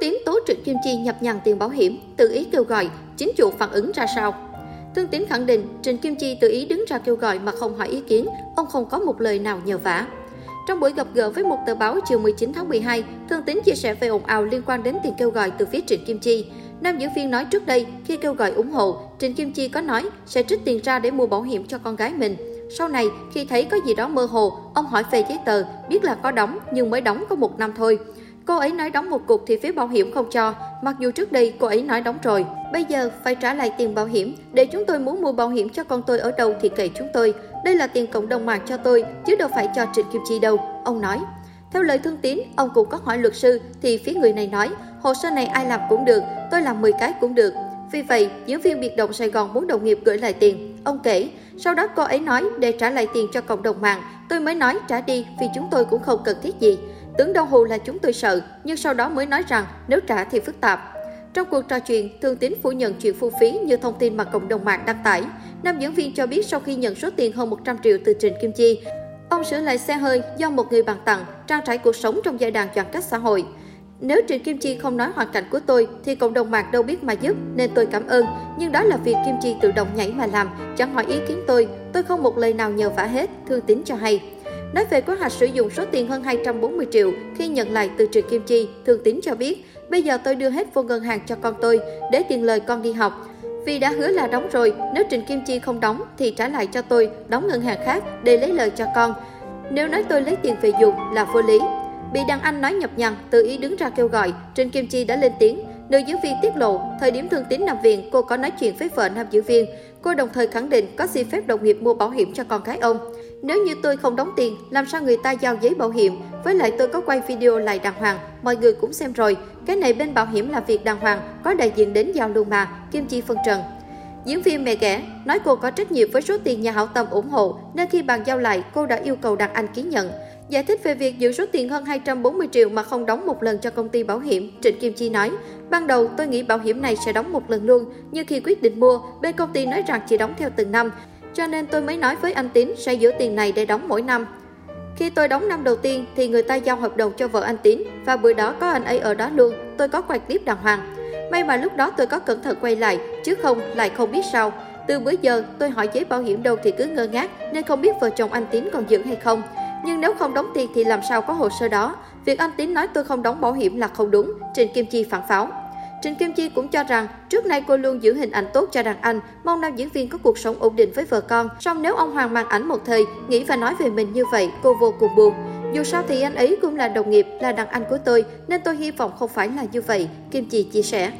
Tín tố Trịnh Kim Chi nhập nhằn tiền bảo hiểm, tự ý kêu gọi, chính chủ phản ứng ra sao? Thương Tín khẳng định Trịnh Kim Chi tự ý đứng ra kêu gọi mà không hỏi ý kiến, ông không có một lời nào nhờ vả. Trong buổi gặp gỡ với một tờ báo chiều 19 tháng 12, Thương Tín chia sẻ về ồn ào liên quan đến tiền kêu gọi từ phía Trịnh Kim Chi. Nam diễn viên nói trước đây, khi kêu gọi ủng hộ, Trịnh Kim Chi có nói sẽ trích tiền ra để mua bảo hiểm cho con gái mình. Sau này, khi thấy có gì đó mơ hồ, ông hỏi về giấy tờ, biết là có đóng nhưng mới đóng có một năm thôi. Cô ấy nói đóng một cục thì phía bảo hiểm không cho, mặc dù trước đây cô ấy nói đóng rồi. Bây giờ phải trả lại tiền bảo hiểm, để chúng tôi muốn mua bảo hiểm cho con tôi ở đâu thì kệ chúng tôi. Đây là tiền cộng đồng mạng cho tôi, chứ đâu phải cho Trịnh Kim Chi đâu, ông nói. Theo lời thương tín, ông cũng có hỏi luật sư thì phía người này nói, hồ sơ này ai làm cũng được, tôi làm 10 cái cũng được. Vì vậy, diễn viên biệt động Sài Gòn muốn đồng nghiệp gửi lại tiền. Ông kể, sau đó cô ấy nói để trả lại tiền cho cộng đồng mạng, tôi mới nói trả đi vì chúng tôi cũng không cần thiết gì tướng đâu hù là chúng tôi sợ, nhưng sau đó mới nói rằng nếu trả thì phức tạp. Trong cuộc trò chuyện, Thương Tín phủ nhận chuyện phu phí như thông tin mà cộng đồng mạng đăng tải. Nam diễn viên cho biết sau khi nhận số tiền hơn 100 triệu từ Trịnh Kim Chi, ông sửa lại xe hơi do một người bạn tặng, trang trải cuộc sống trong giai đoạn giãn cách xã hội. Nếu Trịnh Kim Chi không nói hoàn cảnh của tôi thì cộng đồng mạng đâu biết mà giúp nên tôi cảm ơn. Nhưng đó là việc Kim Chi tự động nhảy mà làm, chẳng hỏi ý kiến tôi. Tôi không một lời nào nhờ vả hết, Thương Tín cho hay. Nói về kế hoạch sử dụng số tiền hơn 240 triệu khi nhận lại từ Trịnh Kim Chi, Thương Tín cho biết, bây giờ tôi đưa hết vô ngân hàng cho con tôi để tiền lời con đi học. Vì đã hứa là đóng rồi, nếu Trịnh Kim Chi không đóng thì trả lại cho tôi, đóng ngân hàng khác để lấy lời cho con. Nếu nói tôi lấy tiền về dùng là vô lý. Bị đàn anh nói nhập nhằn, tự ý đứng ra kêu gọi, Trịnh Kim Chi đã lên tiếng. Nữ diễn viên tiết lộ, thời điểm thương tín nằm viện, cô có nói chuyện với vợ nam diễn viên. Cô đồng thời khẳng định có xin phép đồng nghiệp mua bảo hiểm cho con gái ông. Nếu như tôi không đóng tiền, làm sao người ta giao giấy bảo hiểm? Với lại tôi có quay video lại đàng hoàng, mọi người cũng xem rồi. Cái này bên bảo hiểm là việc đàng hoàng, có đại diện đến giao luôn mà, Kim Chi phân trần. Diễn viên mẹ ghẻ nói cô có trách nhiệm với số tiền nhà hảo tâm ủng hộ, nên khi bàn giao lại, cô đã yêu cầu đàn anh ký nhận. Giải thích về việc giữ số tiền hơn 240 triệu mà không đóng một lần cho công ty bảo hiểm, Trịnh Kim Chi nói, ban đầu tôi nghĩ bảo hiểm này sẽ đóng một lần luôn, nhưng khi quyết định mua, bên công ty nói rằng chỉ đóng theo từng năm, cho nên tôi mới nói với anh Tín sẽ giữ tiền này để đóng mỗi năm. Khi tôi đóng năm đầu tiên thì người ta giao hợp đồng cho vợ anh Tín và bữa đó có anh ấy ở đó luôn, tôi có quay clip đàng hoàng. May mà lúc đó tôi có cẩn thận quay lại, chứ không lại không biết sao. Từ bữa giờ tôi hỏi giấy bảo hiểm đâu thì cứ ngơ ngác nên không biết vợ chồng anh Tín còn giữ hay không. Nhưng nếu không đóng tiền thì làm sao có hồ sơ đó? Việc anh Tín nói tôi không đóng bảo hiểm là không đúng, Trịnh Kim Chi phản pháo. Trịnh Kim Chi cũng cho rằng trước nay cô luôn giữ hình ảnh tốt cho đàn anh, mong nam diễn viên có cuộc sống ổn định với vợ con. Song nếu ông Hoàng màn ảnh một thời, nghĩ và nói về mình như vậy, cô vô cùng buồn. Dù sao thì anh ấy cũng là đồng nghiệp, là đàn anh của tôi, nên tôi hy vọng không phải là như vậy, Kim Chi chia sẻ.